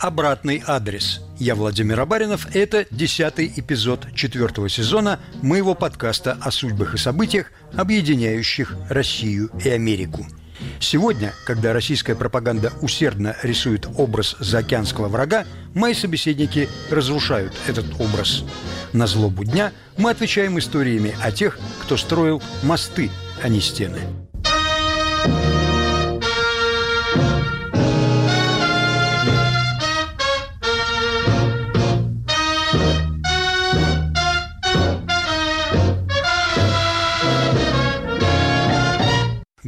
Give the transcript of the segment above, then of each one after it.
«Обратный адрес». Я Владимир Абаринов. Это десятый эпизод четвертого сезона моего подкаста о судьбах и событиях, объединяющих Россию и Америку. Сегодня, когда российская пропаганда усердно рисует образ заокеанского врага, мои собеседники разрушают этот образ. На злобу дня мы отвечаем историями о тех, кто строил мосты, а не стены.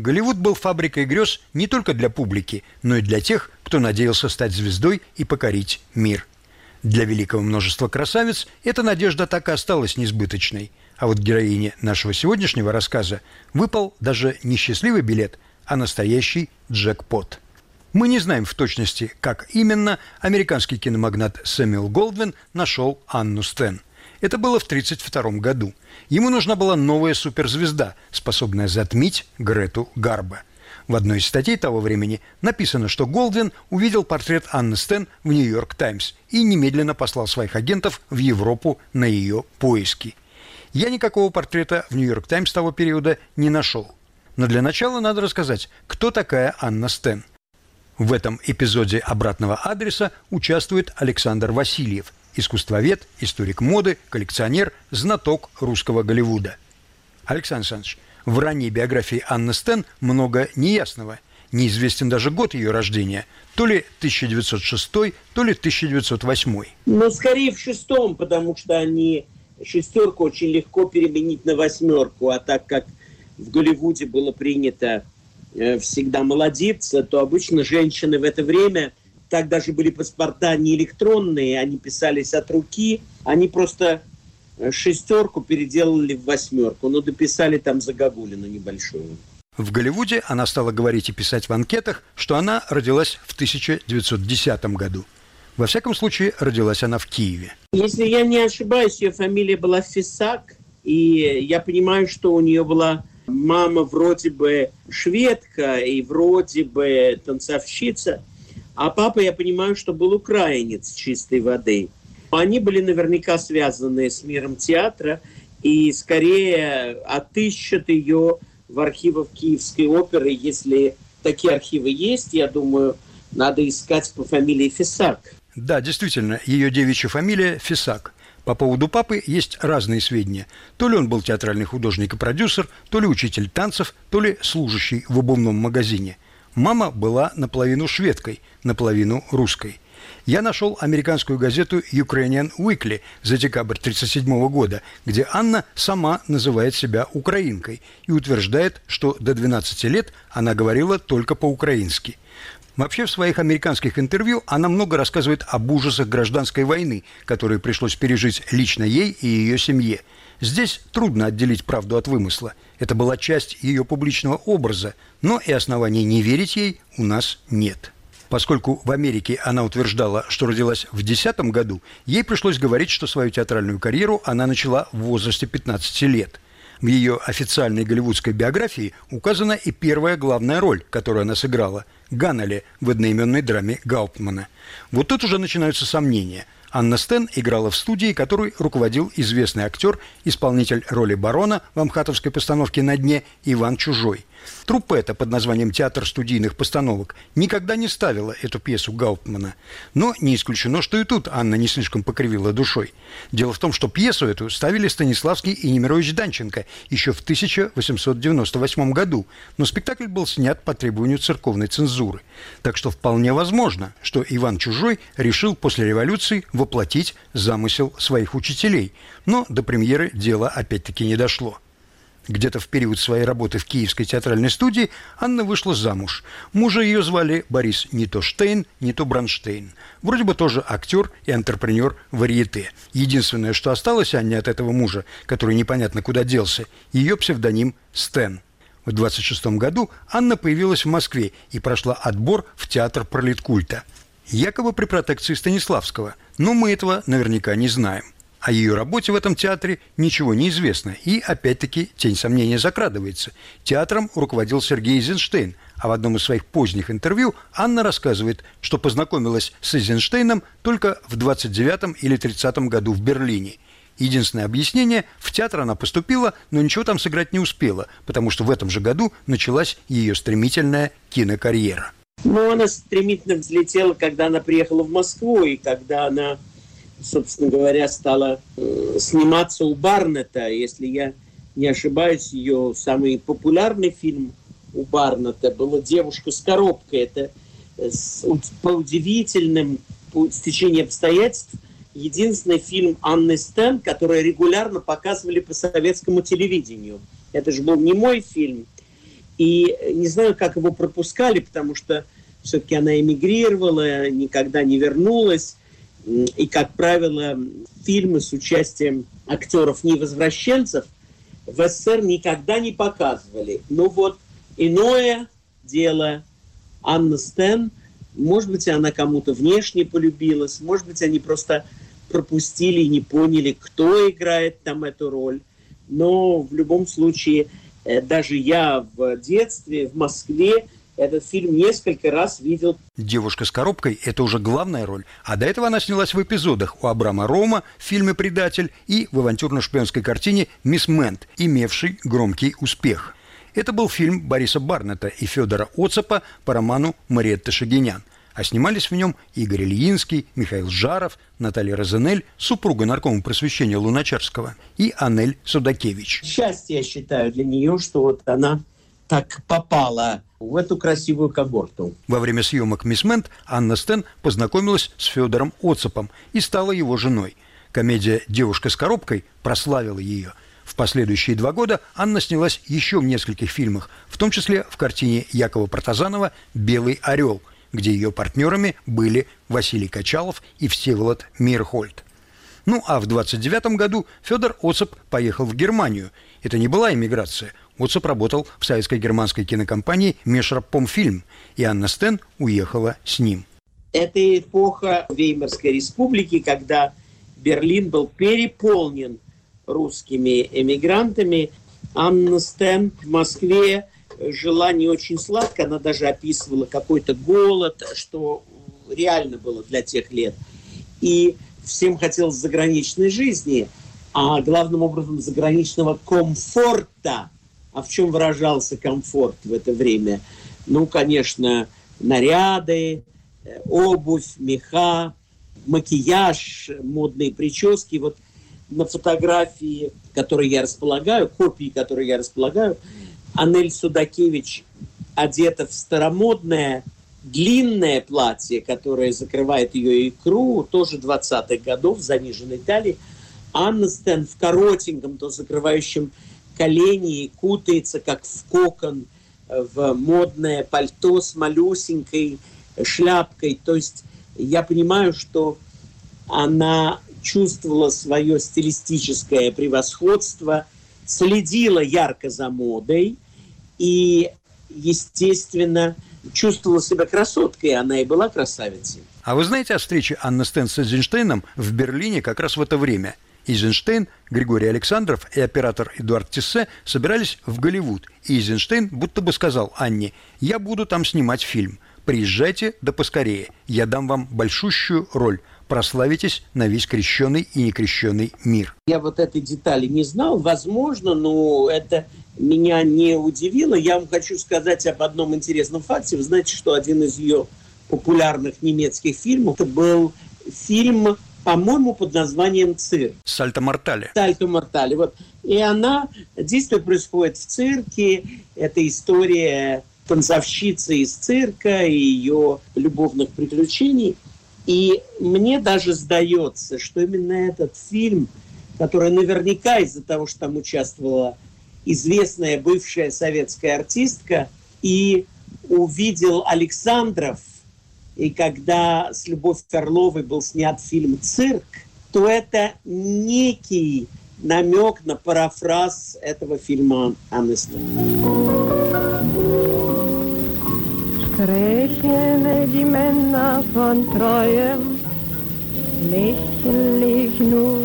Голливуд был фабрикой грез не только для публики, но и для тех, кто надеялся стать звездой и покорить мир. Для великого множества красавиц эта надежда так и осталась несбыточной. А вот героине нашего сегодняшнего рассказа выпал даже не счастливый билет, а настоящий джекпот. Мы не знаем в точности, как именно американский киномагнат Сэмюэл Голдвин нашел Анну Стэн – это было в 1932 году. Ему нужна была новая суперзвезда, способная затмить Грету Гарба. В одной из статей того времени написано, что Голдвин увидел портрет Анны Стен в «Нью-Йорк Таймс» и немедленно послал своих агентов в Европу на ее поиски. Я никакого портрета в «Нью-Йорк Таймс» того периода не нашел. Но для начала надо рассказать, кто такая Анна Стен. В этом эпизоде «Обратного адреса» участвует Александр Васильев – искусствовед, историк моды, коллекционер, знаток русского Голливуда. Александр Александрович, в ранней биографии Анны Стен много неясного. Неизвестен даже год ее рождения. То ли 1906, то ли 1908. Ну, скорее в шестом, потому что они шестерку очень легко переменить на восьмерку. А так как в Голливуде было принято э, всегда молодиться, то обычно женщины в это время – так даже были паспорта не электронные, они писались от руки. Они просто э, шестерку переделали в восьмерку, но дописали там загогулину небольшую. В Голливуде она стала говорить и писать в анкетах, что она родилась в 1910 году. Во всяком случае, родилась она в Киеве. Если я не ошибаюсь, ее фамилия была Фисак, и я понимаю, что у нее была мама вроде бы шведка и вроде бы танцовщица – а папа, я понимаю, что был украинец чистой воды. Они были наверняка связаны с миром театра и скорее отыщут ее в архивах Киевской оперы, если такие архивы есть, я думаю, надо искать по фамилии Фисак. Да, действительно, ее девичья фамилия Фисак. По поводу папы есть разные сведения. То ли он был театральный художник и продюсер, то ли учитель танцев, то ли служащий в обувном магазине. Мама была наполовину шведкой, наполовину русской. Я нашел американскую газету Ukrainian Weekly за декабрь 1937 года, где Анна сама называет себя украинкой и утверждает, что до 12 лет она говорила только по-украински. Вообще в своих американских интервью она много рассказывает об ужасах гражданской войны, которые пришлось пережить лично ей и ее семье. Здесь трудно отделить правду от вымысла. Это была часть ее публичного образа, но и оснований не верить ей у нас нет. Поскольку в Америке она утверждала, что родилась в 2010 году, ей пришлось говорить, что свою театральную карьеру она начала в возрасте 15 лет. В ее официальной голливудской биографии указана и первая главная роль, которую она сыграла – Ганнеле в одноименной драме Гауптмана. Вот тут уже начинаются сомнения. Анна Стен играла в студии, которой руководил известный актер, исполнитель роли барона в амхатовской постановке «На дне» Иван Чужой – Труппа эта под названием «Театр студийных постановок» никогда не ставила эту пьесу Гауптмана. Но не исключено, что и тут Анна не слишком покривила душой. Дело в том, что пьесу эту ставили Станиславский и Немирович Данченко еще в 1898 году, но спектакль был снят по требованию церковной цензуры. Так что вполне возможно, что Иван Чужой решил после революции воплотить замысел своих учителей. Но до премьеры дело опять-таки не дошло. Где-то в период своей работы в Киевской театральной студии Анна вышла замуж. Мужа ее звали Борис не то Штейн, не то Бранштейн. Вроде бы тоже актер и антрепренер варьете. Единственное, что осталось Анне от этого мужа, который непонятно куда делся, ее псевдоним Стэн. В 26 году Анна появилась в Москве и прошла отбор в театр пролеткульта. Якобы при протекции Станиславского, но мы этого наверняка не знаем. О ее работе в этом театре ничего не известно. И, опять-таки, тень сомнения закрадывается. Театром руководил Сергей Эйзенштейн, а в одном из своих поздних интервью Анна рассказывает, что познакомилась с Эйзенштейном только в 29 или 30 году в Берлине. Единственное объяснение – в театр она поступила, но ничего там сыграть не успела, потому что в этом же году началась ее стремительная кинокарьера. Ну, она стремительно взлетела, когда она приехала в Москву, и когда она собственно говоря, стала э, сниматься у Барнета. Если я не ошибаюсь, ее самый популярный фильм у Барнета была «Девушка с коробкой». Это э, с, по удивительным по стечению обстоятельств единственный фильм Анны Стен, который регулярно показывали по советскому телевидению. Это же был не мой фильм. И не знаю, как его пропускали, потому что все-таки она эмигрировала, никогда не вернулась. И, как правило, фильмы с участием актеров-невозвращенцев в СССР никогда не показывали. Но вот иное дело Анна Стен, может быть, она кому-то внешне полюбилась, может быть, они просто пропустили и не поняли, кто играет там эту роль. Но в любом случае, э, даже я в детстве в Москве этот фильм несколько раз видел. «Девушка с коробкой» – это уже главная роль. А до этого она снялась в эпизодах у Абрама Рома в фильме «Предатель» и в авантюрно-шпионской картине «Мисс Мент», имевший громкий успех. Это был фильм Бориса Барнета и Федора Оцепа по роману Мариетта Шагинян. А снимались в нем Игорь Ильинский, Михаил Жаров, Наталья Розенель, супруга наркома просвещения Луначарского, и Анель Судакевич. Счастье, я считаю, для нее, что вот она так попала в эту красивую когорту. Во время съемок «Мисс Мент» Анна Стен познакомилась с Федором Оцепом и стала его женой. Комедия «Девушка с коробкой» прославила ее. В последующие два года Анна снялась еще в нескольких фильмах, в том числе в картине Якова Протазанова «Белый орел», где ее партнерами были Василий Качалов и Всеволод Мирхольд. Ну а в 29 году Федор Оцеп поехал в Германию. Это не была иммиграция. Оцеп работал в советско-германской кинокомпании «Межрапомфильм», и Анна Стен уехала с ним. Это эпоха Веймарской республики, когда Берлин был переполнен русскими эмигрантами. Анна Стен в Москве жила не очень сладко, она даже описывала какой-то голод, что реально было для тех лет. И всем хотелось заграничной жизни, а главным образом заграничного комфорта. А в чем выражался комфорт в это время? Ну, конечно, наряды, э, обувь, меха, макияж, модные прически. Вот на фотографии, которые я располагаю, копии, которые я располагаю, Анель Судакевич одета в старомодное длинное платье, которое закрывает ее икру, тоже 20-х годов, заниженной талии. Анна в коротеньком, то закрывающем колени кутается, как в кокон, в модное пальто с малюсенькой шляпкой. То есть я понимаю, что она чувствовала свое стилистическое превосходство, следила ярко за модой и, естественно, чувствовала себя красоткой, она и была красавицей. А вы знаете о встрече Анны Стен с Эйзенштейном в Берлине как раз в это время? Эйзенштейн, Григорий Александров и оператор Эдуард Тиссе собирались в Голливуд, и Эйзенштейн будто бы сказал Анне «Я буду там снимать фильм. Приезжайте да поскорее. Я дам вам большущую роль. Прославитесь на весь крещенный и некрещенный мир». Я вот этой детали не знал. Возможно, но это меня не удивило. Я вам хочу сказать об одном интересном факте. Вы знаете, что один из ее популярных немецких фильмов это был фильм, по-моему, под названием «Цирк». «Сальто Мортале». «Сальто Мортале». Вот. И она, действие происходит в цирке. Это история танцовщицы из цирка и ее любовных приключений. И мне даже сдается, что именно этот фильм, который наверняка из-за того, что там участвовала известная бывшая советская артистка, и увидел Александров, и когда с Любовью Орловой был снят фильм «Цирк», то это некий намек на парафраз этого фильма Аннеста. Sprechen die Männer von Treuen, lächerlich nur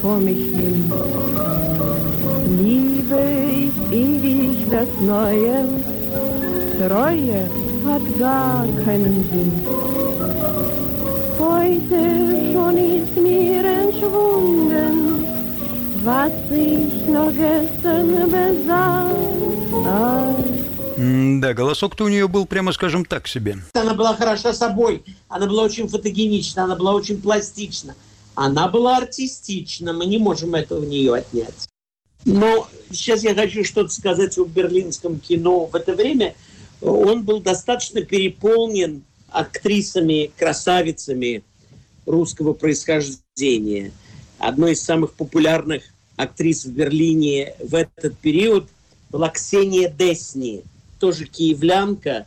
vor mich hin. Liebe ist ewig das Neue, Treue hat gar keinen Sinn. Heute schon ist mir entschwunden, was ich noch gestern besaß. Да, голосок-то у нее был, прямо скажем, так себе. Она была хороша собой, она была очень фотогенична, она была очень пластична. Она была артистична, мы не можем этого в нее отнять. Но сейчас я хочу что-то сказать о берлинском кино. В это время он был достаточно переполнен актрисами, красавицами русского происхождения. Одной из самых популярных актрис в Берлине в этот период была Ксения Десни – тоже киевлянка,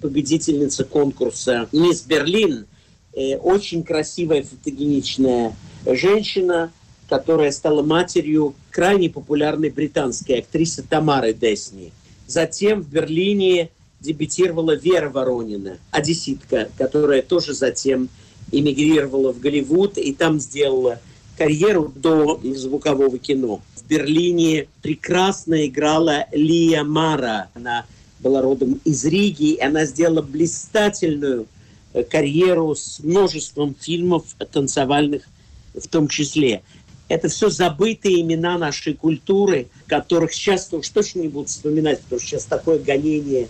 победительница конкурса «Мисс Берлин», э, очень красивая, фотогеничная женщина, которая стала матерью крайне популярной британской актрисы Тамары Десни. Затем в Берлине дебютировала Вера Воронина, одесситка, которая тоже затем эмигрировала в Голливуд и там сделала карьеру до звукового кино. В Берлине прекрасно играла Лия Мара. Она была родом из Риги, и она сделала блистательную э, карьеру с множеством фильмов танцевальных в том числе. Это все забытые имена нашей культуры, которых сейчас уж точно не будут вспоминать, потому что сейчас такое гонение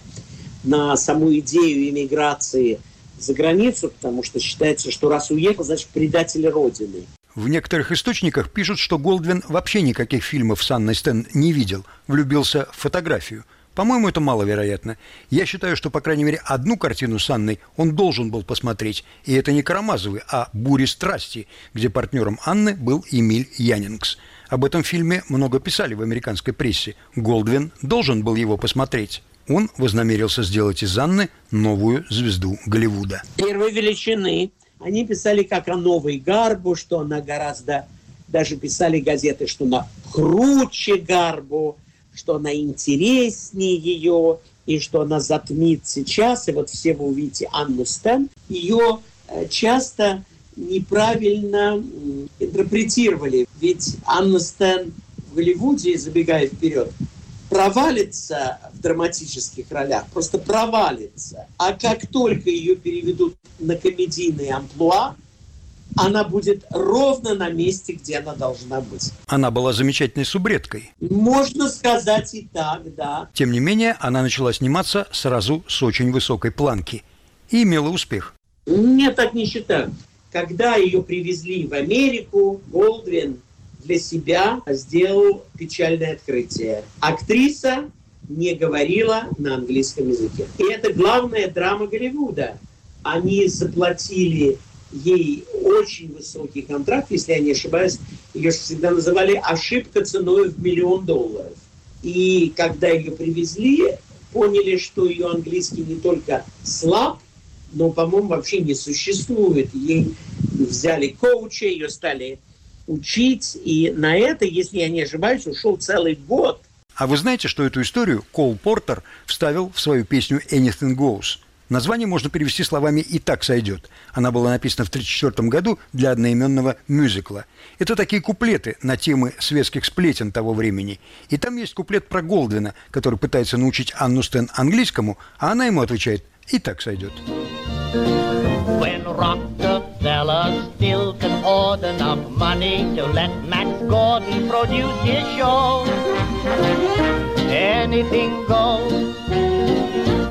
на саму идею иммиграции за границу, потому что считается, что раз уехал, значит предатель Родины. В некоторых источниках пишут, что Голдвин вообще никаких фильмов с Анной Стен не видел, влюбился в фотографию – по-моему, это маловероятно. Я считаю, что, по крайней мере, одну картину с Анной он должен был посмотреть. И это не Карамазовы, а «Бури страсти», где партнером Анны был Эмиль Янингс. Об этом фильме много писали в американской прессе. Голдвин должен был его посмотреть. Он вознамерился сделать из Анны новую звезду Голливуда. Первой величины. Они писали как о новой Гарбу, что она гораздо... Даже писали газеты, что она круче Гарбу что она интереснее ее, и что она затмит сейчас. И вот все вы увидите Анну Стэн. Ее э, часто неправильно интерпретировали. Ведь Анна Стэн в Голливуде, забегая вперед, провалится в драматических ролях, просто провалится. А как только ее переведут на комедийные амплуа, она будет ровно на месте, где она должна быть. Она была замечательной субредкой. Можно сказать и так, да. Тем не менее, она начала сниматься сразу с очень высокой планки и имела успех. Нет, так не считаю. Когда ее привезли в Америку, Голдвин для себя сделал печальное открытие. Актриса не говорила на английском языке. И это главная драма Голливуда. Они заплатили ей очень высокий контракт, если я не ошибаюсь, ее всегда называли ошибка ценой в миллион долларов. И когда ее привезли, поняли, что ее английский не только слаб, но, по-моему, вообще не существует. Ей взяли коуча, ее стали учить, и на это, если я не ошибаюсь, ушел целый год. А вы знаете, что эту историю Кол Портер вставил в свою песню «Anything Goes»? Название можно перевести словами «и так сойдет». Она была написана в 1934 году для одноименного мюзикла. Это такие куплеты на темы светских сплетен того времени. И там есть куплет про Голдвина, который пытается научить Анну Стен английскому, а она ему отвечает «и так сойдет». When Rockefeller still can hoard enough money to let Max Gordon produce his show, anything goes.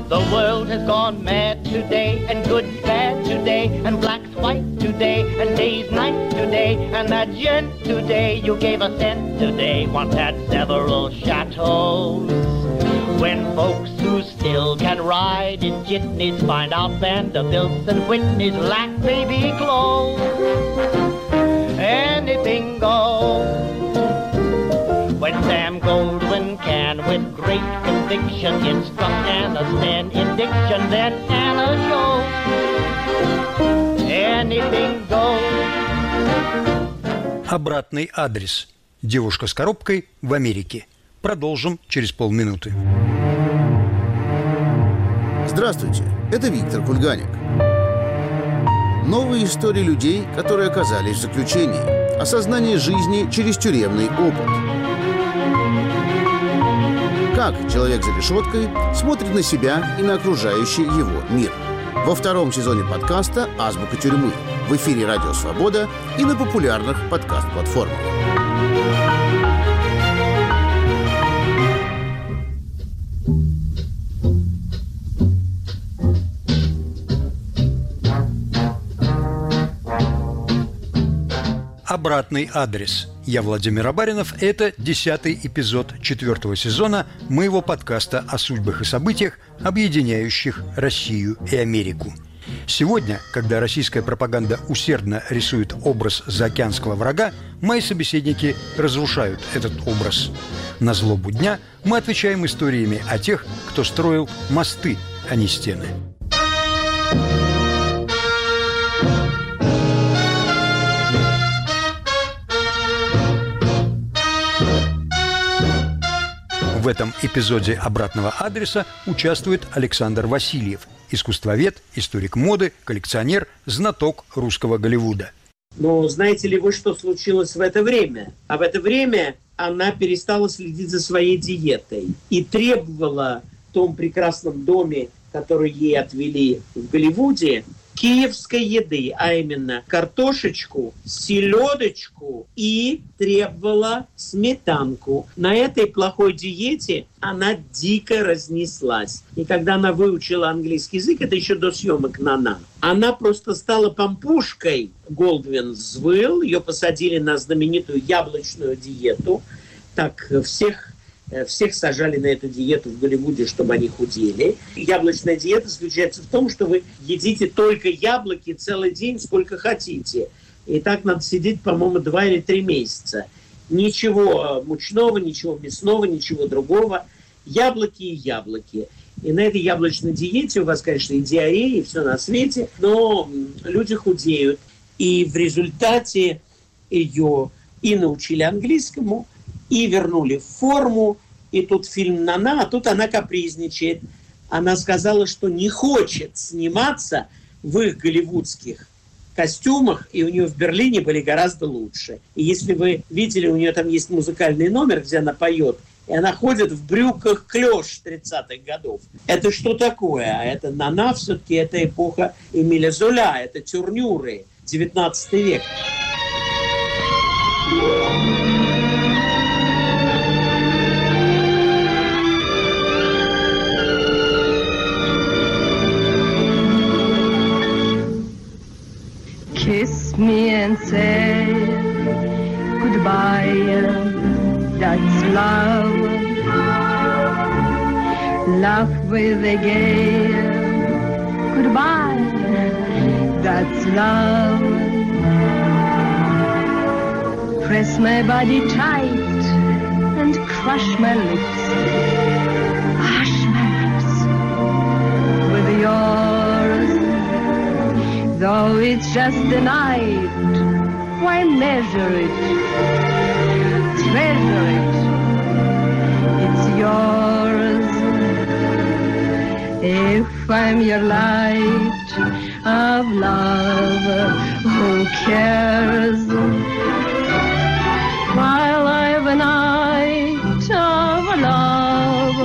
The world has gone mad today, and good's bad today, and black's white today, and day's night today, and that gent today you gave a cent today once had several chateaus. When folks who still can ride in jitneys find out Vanderbilts and Whitneys lack baby clothes, anything goes. When Sam Goldwyn can with great conviction instruct Anna stand in diction, then Anna shows anything goes. Обратный адрес. Девушка с коробкой в Америке. Продолжим через полминуты. Здравствуйте, это Виктор Кульганик. Новые истории людей, которые оказались в заключении – осознание жизни через тюремный опыт. Как человек за решеткой смотрит на себя и на окружающий его мир. Во втором сезоне подкаста «Азбука тюрьмы» в эфире «Радио Свобода» и на популярных подкаст-платформах. Обратный адрес. Я Владимир Абаринов. Это десятый эпизод четвертого сезона моего подкаста о судьбах и событиях, объединяющих Россию и Америку. Сегодня, когда российская пропаганда усердно рисует образ заокеанского врага, мои собеседники разрушают этот образ. На злобу дня мы отвечаем историями о тех, кто строил мосты, а не стены. В этом эпизоде «Обратного адреса» участвует Александр Васильев, искусствовед, историк моды, коллекционер, знаток русского Голливуда. Но знаете ли вы, что случилось в это время? А в это время она перестала следить за своей диетой и требовала в том прекрасном доме, который ей отвели в Голливуде, киевской еды, а именно картошечку, селедочку и требовала сметанку. На этой плохой диете она дико разнеслась. И когда она выучила английский язык, это еще до съемок «Нана», она просто стала помпушкой. Голдвин взвыл, ее посадили на знаменитую яблочную диету. Так всех всех сажали на эту диету в Голливуде, чтобы они худели. Яблочная диета заключается в том, что вы едите только яблоки целый день, сколько хотите. И так надо сидеть, по-моему, два или три месяца. Ничего э, мучного, ничего мясного, ничего другого. Яблоки и яблоки. И на этой яблочной диете у вас, конечно, и диарея, и все на свете, но люди худеют. И в результате ее и научили английскому, и вернули в форму, и тут фильм «Нана», а тут она капризничает. Она сказала, что не хочет сниматься в их голливудских костюмах, и у нее в Берлине были гораздо лучше. И если вы видели, у нее там есть музыкальный номер, где она поет, и она ходит в брюках клеш 30-х годов. Это что такое? А это Нана все-таки, это эпоха Эмиля Золя, это тюрнюры, 19 век. Kiss me and say goodbye. That's love. Laugh with a gay goodbye. That's love. Press my body tight and crush my lips. Hush my lips with yours. Though it's just a night, why measure it? Treasure it. It's yours. If I'm your light of love, who cares? While I've a night of love,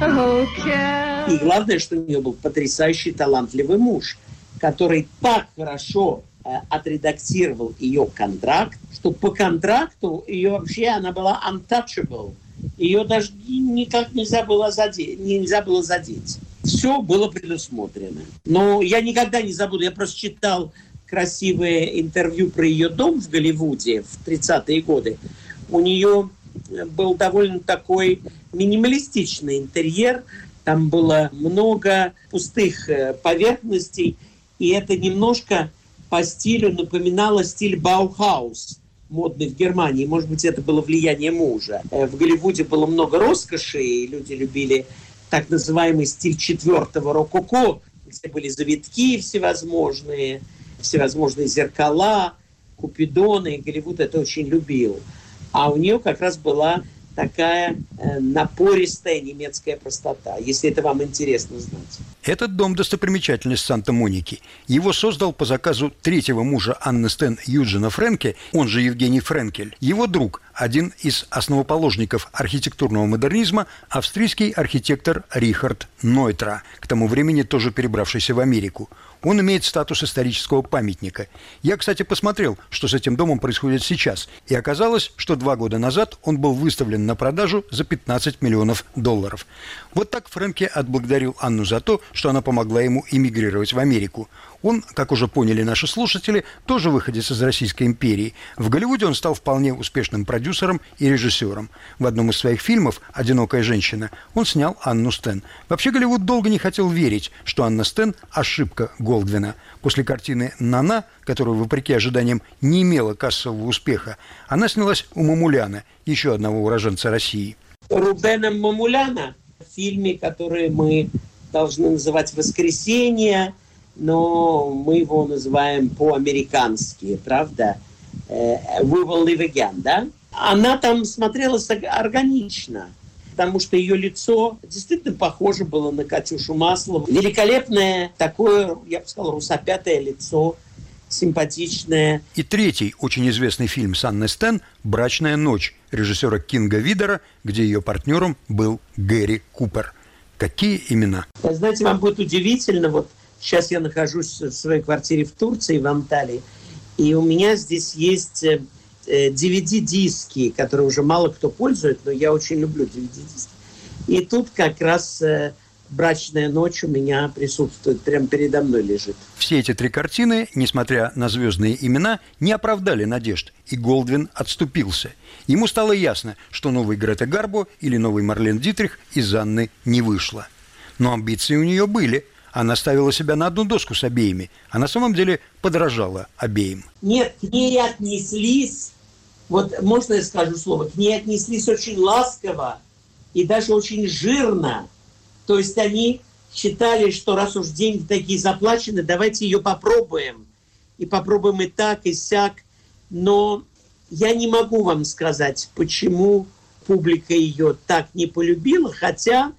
who cares? И главное, что у нее был потрясающий талантливый муж, который так хорошо э, отредактировал ее контракт, что по контракту ее вообще она была untouchable. Ее даже никак нельзя было задеть. Нельзя было задеть. Все было предусмотрено. Но я никогда не забуду, я просто читал красивое интервью про ее дом в Голливуде в 30-е годы. У нее был довольно такой минималистичный интерьер, там было много пустых э, поверхностей, и это немножко по стилю напоминало стиль Баухаус, модный в Германии. Может быть, это было влияние мужа. Э, В Голливуде было много роскоши, и люди любили так называемый стиль четвертого рококо, где были завитки всевозможные, всевозможные зеркала, купидоны, и Голливуд это очень любил. А у нее как раз была такая э, напористая немецкая простота, если это вам интересно знать. Этот дом – достопримечательность Санта-Моники. Его создал по заказу третьего мужа Анны Стен Юджина Френке, он же Евгений Френкель, его друг, один из основоположников архитектурного модернизма, австрийский архитектор Рихард Нойтра, к тому времени тоже перебравшийся в Америку. Он имеет статус исторического памятника. Я, кстати, посмотрел, что с этим домом происходит сейчас. И оказалось, что два года назад он был выставлен на продажу за 15 миллионов долларов. Вот так Фрэнки отблагодарил Анну за то, что она помогла ему эмигрировать в Америку. Он, как уже поняли наши слушатели, тоже выходец из Российской империи. В Голливуде он стал вполне успешным продюсером и режиссером. В одном из своих фильмов «Одинокая женщина» он снял Анну Стен. Вообще Голливуд долго не хотел верить, что Анна Стен – ошибка Голдвина. После картины «Нана», которая, вопреки ожиданиям, не имела кассового успеха, она снялась у Мамуляна, еще одного уроженца России. Рубена Мамуляна в фильме, который мы должны называть «Воскресенье», но мы его называем по-американски, правда? Э, We will live again, да? Она там смотрелась органично, потому что ее лицо действительно похоже было на Катюшу Маслову. Великолепное такое, я бы сказал, русопятое лицо, симпатичное. И третий очень известный фильм с Анной Стен «Брачная ночь» режиссера Кинга Видера, где ее партнером был Гэри Купер. Какие имена? Знаете, вам будет удивительно, вот Сейчас я нахожусь в своей квартире в Турции, в Анталии, и у меня здесь есть DVD-диски, э, которые уже мало кто пользует, но я очень люблю DVD-диски. И тут как раз э, брачная ночь у меня присутствует, прямо передо мной лежит. Все эти три картины, несмотря на звездные имена, не оправдали надежд, и Голдвин отступился. Ему стало ясно, что новый Грета Гарбо или новый Марлен Дитрих из Анны не вышло. Но амбиции у нее были – она ставила себя на одну доску с обеими, а на самом деле подражала обеим. Нет, к ней отнеслись, вот можно я скажу слово, к ней отнеслись очень ласково и даже очень жирно. То есть они считали, что раз уж деньги такие заплачены, давайте ее попробуем. И попробуем и так, и сяк. Но я не могу вам сказать, почему публика ее так не полюбила, хотя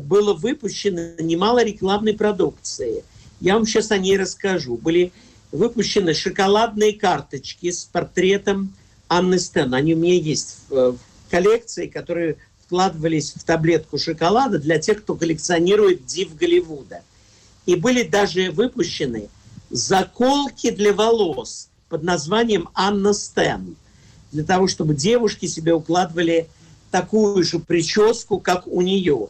было выпущено немало рекламной продукции. Я вам сейчас о ней расскажу. Были выпущены шоколадные карточки с портретом Анны Стен. Они у меня есть в коллекции, которые вкладывались в таблетку шоколада для тех, кто коллекционирует див Голливуда. И были даже выпущены заколки для волос под названием Анна Стен. Для того, чтобы девушки себе укладывали такую же прическу, как у нее.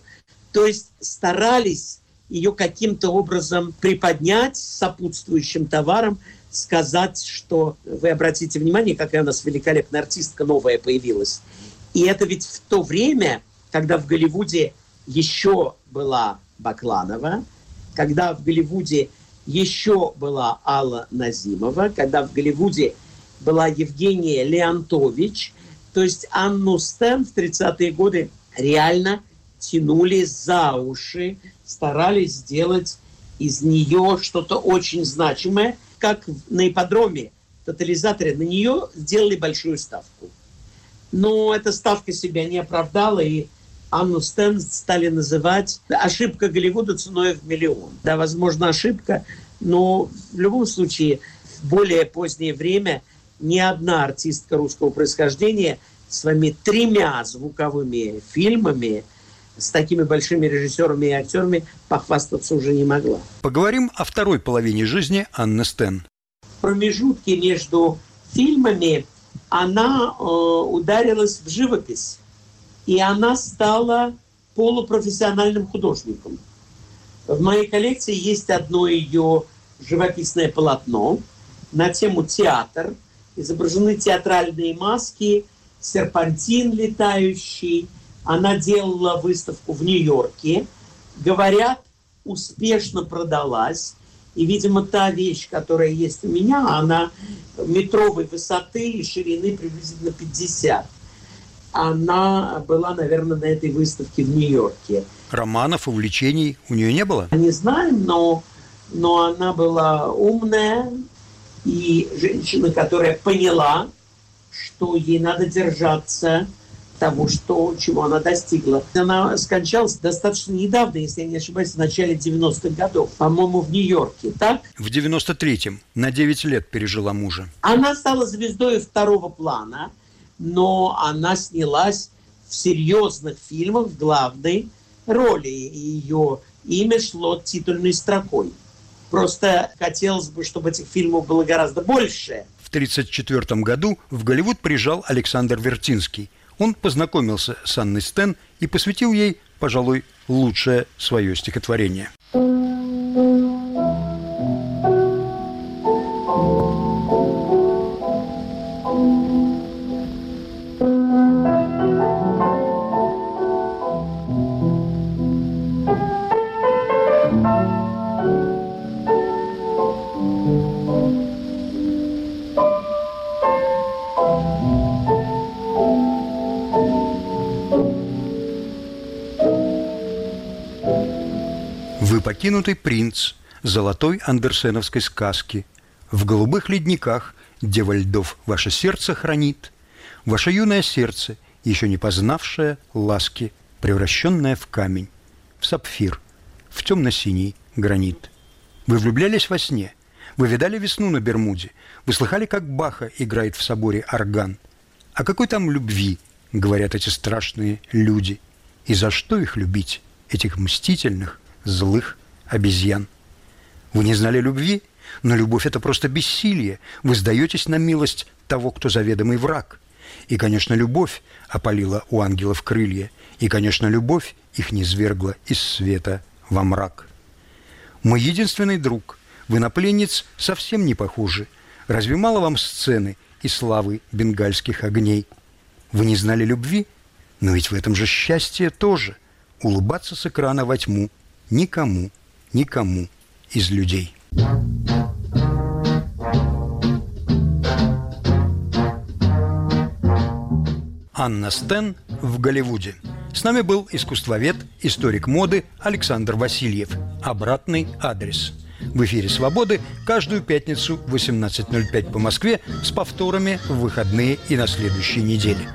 То есть старались ее каким-то образом приподнять сопутствующим товаром, сказать, что вы обратите внимание, какая у нас великолепная артистка новая появилась. И это ведь в то время, когда в Голливуде еще была Бакланова, когда в Голливуде еще была Алла Назимова, когда в Голливуде была Евгения Леонтович, то есть Анну Стен в 30-е годы реально тянули за уши, старались сделать из нее что-то очень значимое, как на ипподроме, тотализаторе. На нее сделали большую ставку. Но эта ставка себя не оправдала, и Анну Стэн стали называть ошибка Голливуда ценой в миллион. Да, возможно, ошибка, но в любом случае в более позднее время ни одна артистка русского происхождения своими тремя звуковыми фильмами – с такими большими режиссерами и актерами похвастаться уже не могла. Поговорим о второй половине жизни Анны Стен. В промежутке между фильмами она э, ударилась в живопись, и она стала полупрофессиональным художником. В моей коллекции есть одно ее живописное полотно на тему театр. Изображены театральные маски, серпантин летающий – она делала выставку в Нью-Йорке. Говорят, успешно продалась. И, видимо, та вещь, которая есть у меня, она метровой высоты и ширины приблизительно 50. Она была, наверное, на этой выставке в Нью-Йорке. Романов, увлечений у нее не было? Не знаю, но, но она была умная и женщина, которая поняла, что ей надо держаться того, что, чего она достигла. Она скончалась достаточно недавно, если я не ошибаюсь, в начале 90-х годов, по-моему, в Нью-Йорке, так? В 93-м, на 9 лет пережила мужа. Она стала звездой второго плана, но она снялась в серьезных фильмах в главной роли. И ее имя шло титульной строкой. Просто хотелось бы, чтобы этих фильмов было гораздо больше. В 1934 году в Голливуд приезжал Александр Вертинский. Он познакомился с Анной Стен и посвятил ей, пожалуй, лучшее свое стихотворение. Вы покинутый принц золотой андерсеновской сказки. В голубых ледниках дева льдов ваше сердце хранит. Ваше юное сердце, еще не познавшее ласки, превращенное в камень, в сапфир, в темно-синий гранит. Вы влюблялись во сне, вы видали весну на Бермуде, вы слыхали, как Баха играет в соборе орган. О какой там любви, говорят эти страшные люди, и за что их любить, этих мстительных, злых обезьян. Вы не знали любви, но любовь – это просто бессилие. Вы сдаетесь на милость того, кто заведомый враг. И, конечно, любовь опалила у ангелов крылья. И, конечно, любовь их не свергла из света во мрак. Мой единственный друг, вы на пленниц совсем не похожи. Разве мало вам сцены и славы бенгальских огней? Вы не знали любви? Но ведь в этом же счастье тоже – улыбаться с экрана во тьму – никому, никому из людей. Анна Стен в Голливуде. С нами был искусствовед, историк моды Александр Васильев. Обратный адрес. В эфире «Свободы» каждую пятницу в 18.05 по Москве с повторами в выходные и на следующей неделе.